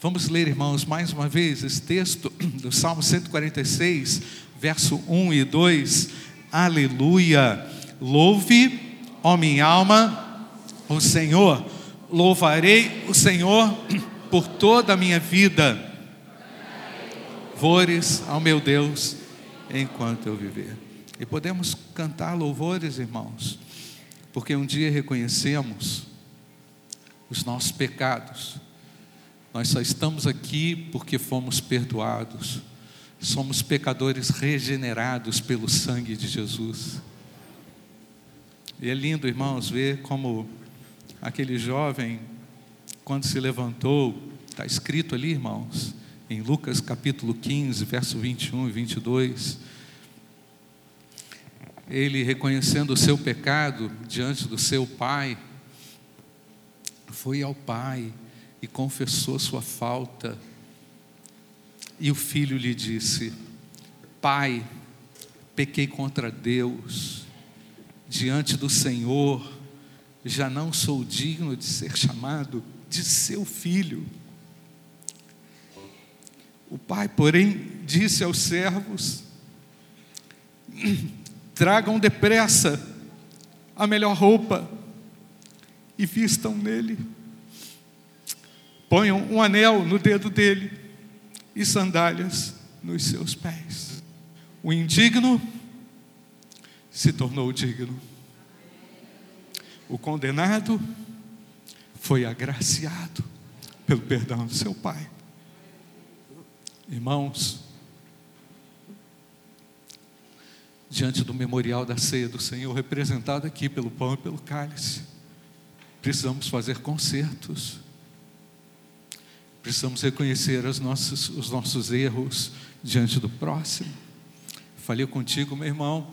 Vamos ler, irmãos, mais uma vez esse texto do Salmo 146, verso 1 e 2. Aleluia! Louve, ó minha alma, o Senhor. Louvarei o Senhor por toda a minha vida. Louvores ao meu Deus enquanto eu viver. E podemos cantar louvores, irmãos, porque um dia reconhecemos os nossos pecados. Nós só estamos aqui porque fomos perdoados. Somos pecadores regenerados pelo sangue de Jesus. E é lindo, irmãos, ver como aquele jovem, quando se levantou, está escrito ali, irmãos, em Lucas capítulo 15, verso 21 e 22. Ele reconhecendo o seu pecado diante do seu pai, foi ao pai e confessou sua falta. E o filho lhe disse: Pai, pequei contra Deus, diante do Senhor, já não sou digno de ser chamado de seu filho. O pai, porém, disse aos servos: Tragam depressa a melhor roupa e vistam nele. Ponham um anel no dedo dele e sandálias nos seus pés. O indigno se tornou digno. O condenado foi agraciado pelo perdão do seu pai. Irmãos, diante do memorial da ceia do Senhor, representado aqui pelo pão e pelo cálice, precisamos fazer concertos, precisamos reconhecer os nossos, os nossos erros diante do próximo. Falei contigo, meu irmão,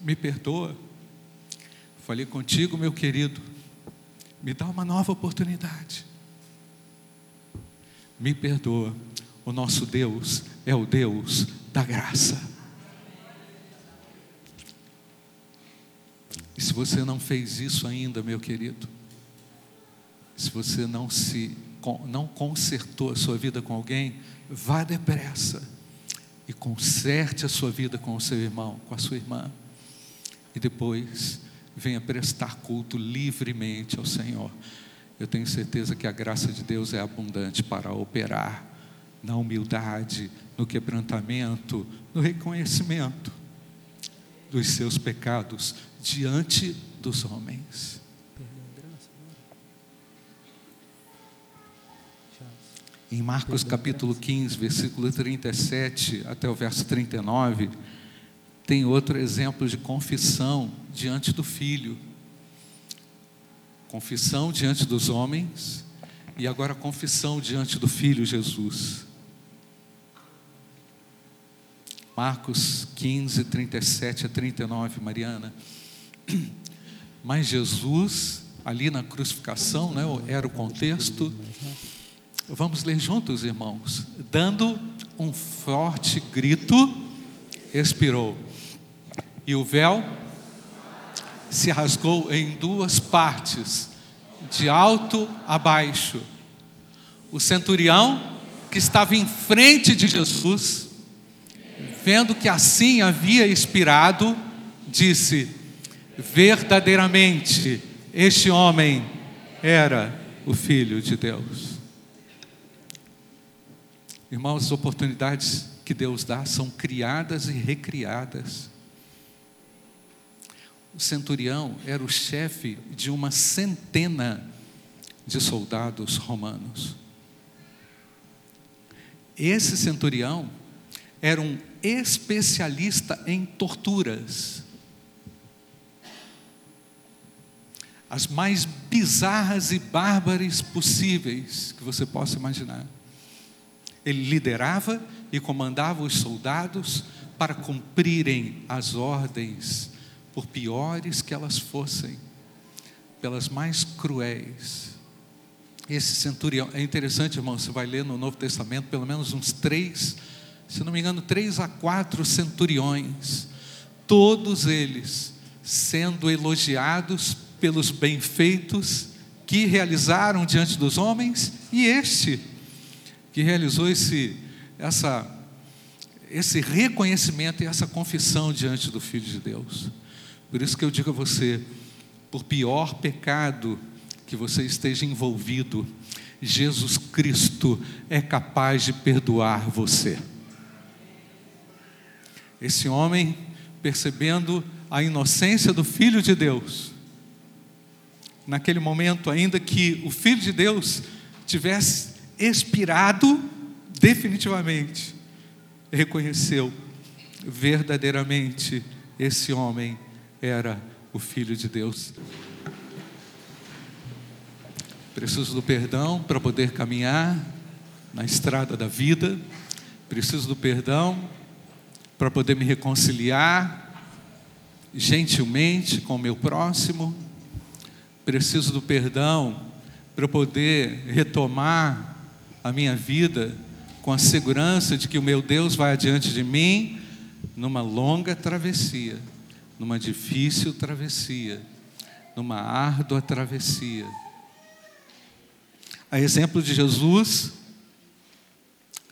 me perdoa. Falei contigo, meu querido, me dá uma nova oportunidade. Me perdoa o nosso Deus é o Deus da graça. E se você não fez isso ainda, meu querido, se você não se não consertou a sua vida com alguém, vá depressa e conserte a sua vida com o seu irmão, com a sua irmã. E depois venha prestar culto livremente ao Senhor. Eu tenho certeza que a graça de Deus é abundante para operar na humildade, no quebrantamento, no reconhecimento dos seus pecados diante dos homens. Em Marcos capítulo 15, versículo 37 até o verso 39, tem outro exemplo de confissão diante do filho. Confissão diante dos homens e agora confissão diante do filho Jesus. Marcos 15, 37 a 39, Mariana. Mas Jesus, ali na crucificação, né, era o contexto. Vamos ler juntos, irmãos. Dando um forte grito, expirou. E o véu se rasgou em duas partes, de alto a baixo. O centurião que estava em frente de Jesus, vendo que assim havia expirado, disse: Verdadeiramente, este homem era o Filho de Deus. Irmãos, as oportunidades que Deus dá são criadas e recriadas. O centurião era o chefe de uma centena de soldados romanos. Esse centurião era um especialista em torturas. As mais bizarras e bárbaras possíveis que você possa imaginar. Ele liderava e comandava os soldados para cumprirem as ordens, por piores que elas fossem, pelas mais cruéis. Esse centurião, é interessante, irmão, você vai ler no Novo Testamento pelo menos uns três se não me engano, três a quatro centuriões, todos eles sendo elogiados pelos benfeitos que realizaram diante dos homens, e este que realizou esse, essa, esse reconhecimento e essa confissão diante do Filho de Deus. Por isso que eu digo a você, por pior pecado que você esteja envolvido, Jesus Cristo é capaz de perdoar você. Esse homem, percebendo a inocência do Filho de Deus, naquele momento, ainda que o Filho de Deus tivesse expirado definitivamente, reconheceu verdadeiramente esse homem era o Filho de Deus. Preciso do perdão para poder caminhar na estrada da vida, preciso do perdão para poder me reconciliar gentilmente com o meu próximo, preciso do perdão para poder retomar a minha vida com a segurança de que o meu Deus vai adiante de mim numa longa travessia, numa difícil travessia, numa árdua travessia. A exemplo de Jesus,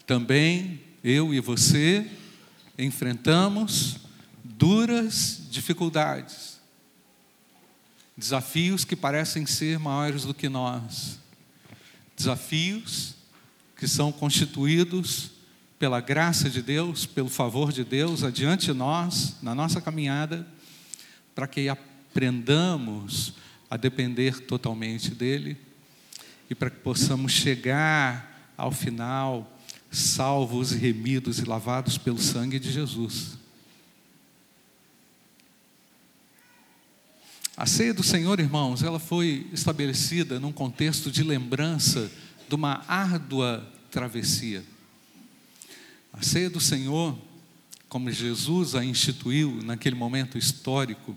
também eu e você enfrentamos duras dificuldades, desafios que parecem ser maiores do que nós, desafios que são constituídos pela graça de Deus, pelo favor de Deus adiante de nós, na nossa caminhada, para que aprendamos a depender totalmente dEle e para que possamos chegar ao final salvos e remidos e lavados pelo sangue de Jesus. A ceia do Senhor, irmãos, ela foi estabelecida num contexto de lembrança de uma árdua travessia. A ceia do Senhor, como Jesus a instituiu naquele momento histórico,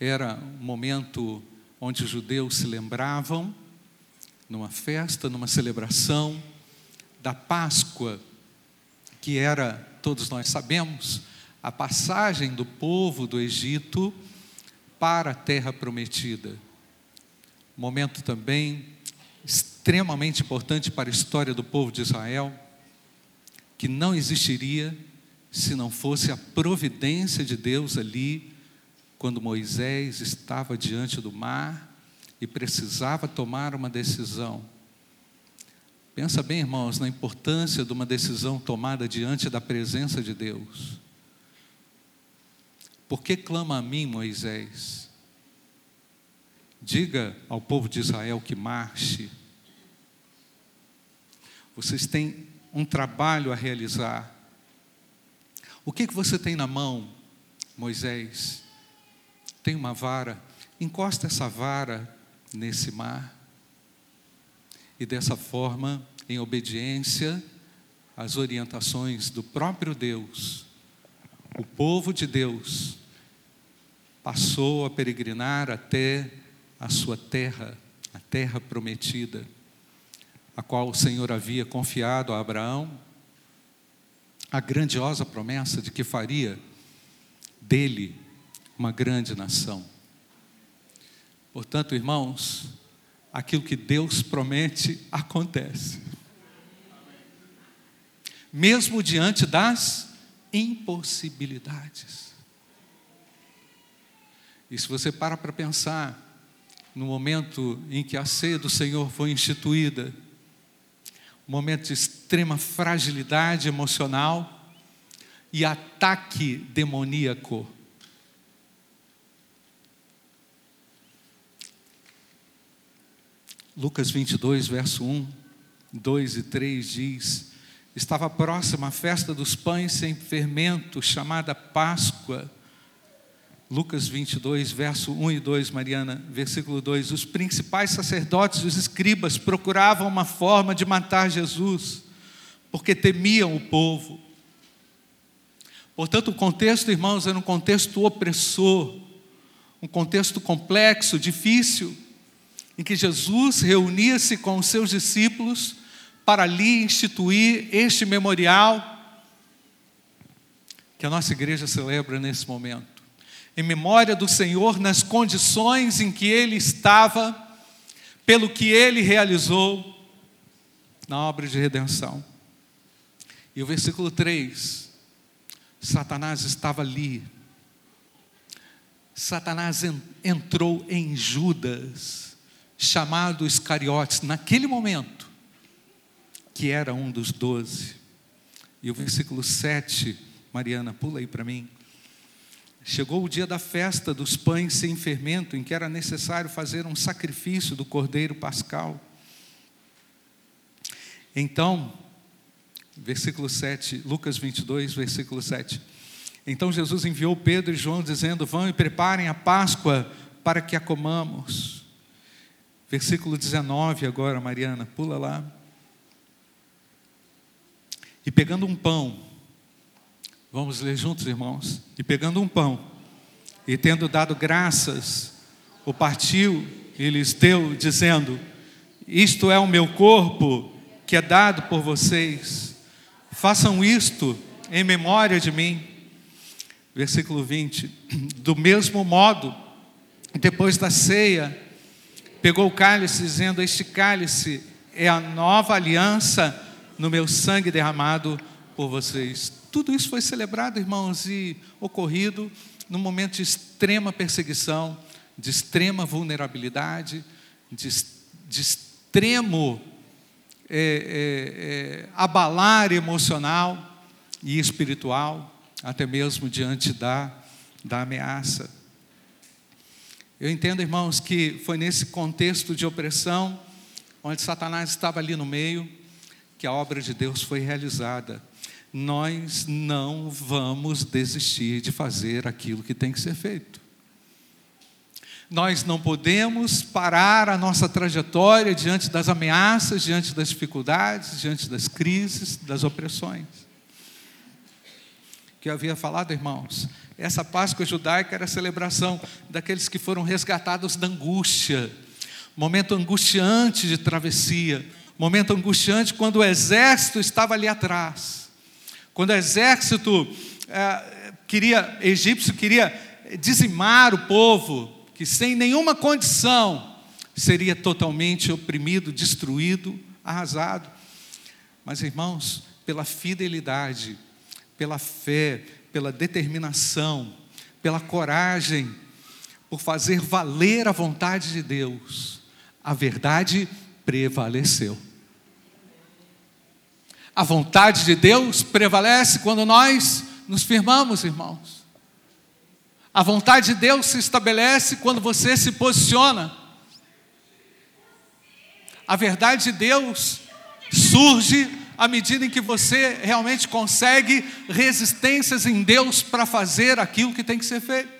era um momento onde os judeus se lembravam, numa festa, numa celebração, da Páscoa, que era, todos nós sabemos, a passagem do povo do Egito para a terra prometida. Momento também extremamente importante para a história do povo de Israel, que não existiria se não fosse a providência de Deus ali, quando Moisés estava diante do mar e precisava tomar uma decisão. Pensa bem, irmãos, na importância de uma decisão tomada diante da presença de Deus. Por que clama a mim, Moisés? Diga ao povo de Israel que marche. Vocês têm um trabalho a realizar. O que, que você tem na mão, Moisés? Tem uma vara. Encosta essa vara nesse mar. E dessa forma, em obediência às orientações do próprio Deus, o povo de Deus passou a peregrinar até a sua terra, a terra prometida, a qual o Senhor havia confiado a Abraão, a grandiosa promessa de que faria dele uma grande nação. Portanto, irmãos, aquilo que Deus promete acontece. Mesmo diante das impossibilidades. E se você para para pensar no momento em que a ceia do Senhor foi instituída, um momento de extrema fragilidade emocional e ataque demoníaco. Lucas 22, verso 1, 2 e 3 diz: Estava próxima a festa dos pães sem fermento, chamada Páscoa Lucas 22, verso 1 e 2, Mariana, versículo 2. Os principais sacerdotes e os escribas procuravam uma forma de matar Jesus, porque temiam o povo. Portanto, o contexto, irmãos, era um contexto opressor, um contexto complexo, difícil, em que Jesus reunia-se com os seus discípulos para ali instituir este memorial que a nossa igreja celebra nesse momento em memória do Senhor nas condições em que ele estava, pelo que ele realizou, na obra de redenção. E o versículo 3, Satanás estava ali. Satanás entrou em Judas, chamado Iscariotes, naquele momento, que era um dos doze. E o versículo 7, Mariana, pula aí para mim. Chegou o dia da festa dos pães sem fermento, em que era necessário fazer um sacrifício do cordeiro pascal. Então, versículo 7, Lucas 22, versículo 7. Então Jesus enviou Pedro e João, dizendo: Vão e preparem a Páscoa para que a comamos. Versículo 19, agora, Mariana, pula lá. E pegando um pão, vamos ler juntos, irmãos. E pegando um pão, e tendo dado graças, o partiu e lhes deu, dizendo: Isto é o meu corpo que é dado por vocês. Façam isto em memória de mim. Versículo 20: Do mesmo modo, depois da ceia, pegou o cálice, dizendo: Este cálice é a nova aliança no meu sangue derramado por vocês. Tudo isso foi celebrado, irmãos, e ocorrido num momento de extrema perseguição, de extrema vulnerabilidade, de, de extremo é, é, é, abalar emocional e espiritual, até mesmo diante da, da ameaça. Eu entendo, irmãos, que foi nesse contexto de opressão, onde Satanás estava ali no meio, que a obra de Deus foi realizada nós não vamos desistir de fazer aquilo que tem que ser feito. Nós não podemos parar a nossa trajetória diante das ameaças, diante das dificuldades, diante das crises, das opressões. Que eu havia falado, irmãos, essa Páscoa judaica era a celebração daqueles que foram resgatados da angústia, momento angustiante de travessia, momento angustiante quando o exército estava ali atrás quando o exército é, queria, egípcio queria dizimar o povo, que sem nenhuma condição seria totalmente oprimido, destruído, arrasado. Mas, irmãos, pela fidelidade, pela fé, pela determinação, pela coragem, por fazer valer a vontade de Deus, a verdade prevaleceu. A vontade de Deus prevalece quando nós nos firmamos, irmãos. A vontade de Deus se estabelece quando você se posiciona. A verdade de Deus surge à medida em que você realmente consegue resistências em Deus para fazer aquilo que tem que ser feito.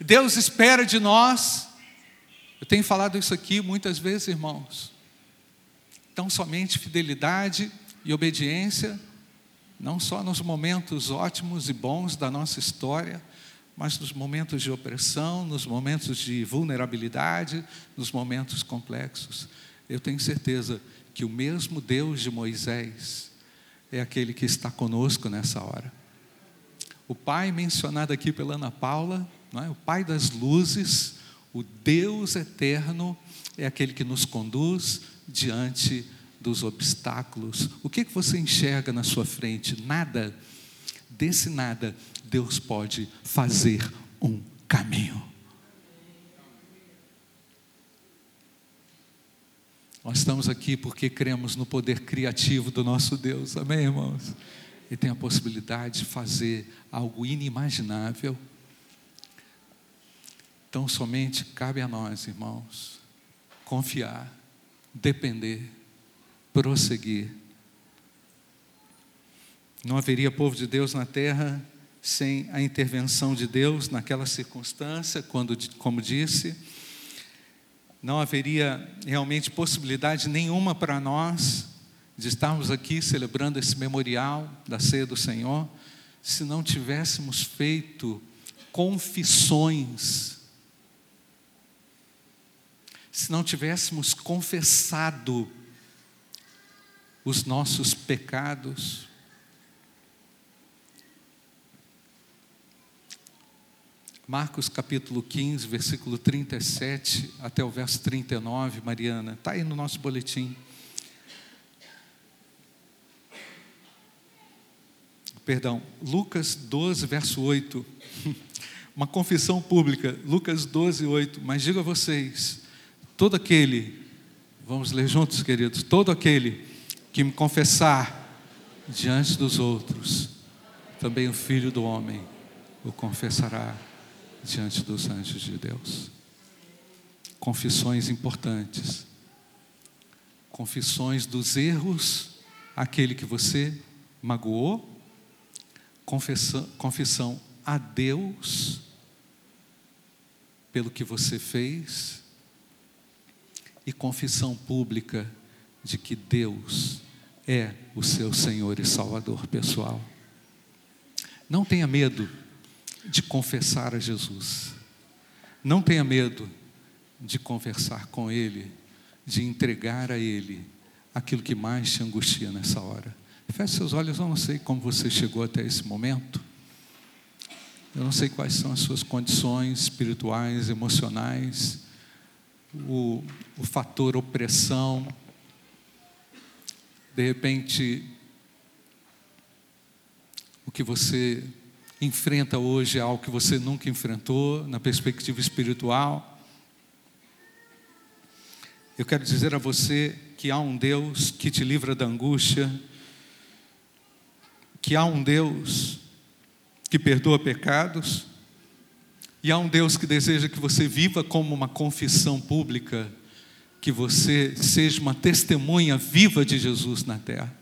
Deus espera de nós, eu tenho falado isso aqui muitas vezes, irmãos, tão somente fidelidade e obediência, não só nos momentos ótimos e bons da nossa história, mas nos momentos de opressão, nos momentos de vulnerabilidade, nos momentos complexos. Eu tenho certeza que o mesmo Deus de Moisés é aquele que está conosco nessa hora. O Pai mencionado aqui pela Ana Paula, é? o Pai das luzes, o Deus eterno, é aquele que nos conduz, diante dos obstáculos. O que, que você enxerga na sua frente? Nada. Desse nada, Deus pode fazer um caminho. Nós estamos aqui porque cremos no poder criativo do nosso Deus, amém, irmãos? E tem a possibilidade de fazer algo inimaginável. Então, somente cabe a nós, irmãos, confiar depender, prosseguir. Não haveria povo de Deus na terra sem a intervenção de Deus naquela circunstância, quando, como disse, não haveria realmente possibilidade nenhuma para nós de estarmos aqui celebrando esse memorial da ceia do Senhor, se não tivéssemos feito confissões se não tivéssemos confessado os nossos pecados, Marcos capítulo 15, versículo 37 até o verso 39, Mariana, está aí no nosso boletim. Perdão, Lucas 12, verso 8. Uma confissão pública, Lucas 12, 8. Mas digo a vocês: todo aquele, vamos ler juntos, queridos, todo aquele que me confessar diante dos outros, também o Filho do Homem o confessará diante dos anjos de Deus. Confissões importantes. Confissões dos erros, aquele que você magoou. Confissão, confissão a Deus pelo que você fez. E confissão pública de que Deus é o seu Senhor e Salvador pessoal. Não tenha medo de confessar a Jesus. Não tenha medo de conversar com Ele, de entregar a Ele aquilo que mais te angustia nessa hora. Feche seus olhos, eu não sei como você chegou até esse momento. Eu não sei quais são as suas condições espirituais, emocionais, o, o fator opressão. De repente, o que você enfrenta hoje é algo que você nunca enfrentou na perspectiva espiritual. Eu quero dizer a você que há um Deus que te livra da angústia, que há um Deus que perdoa pecados, e há um Deus que deseja que você viva como uma confissão pública, que você seja uma testemunha viva de Jesus na terra.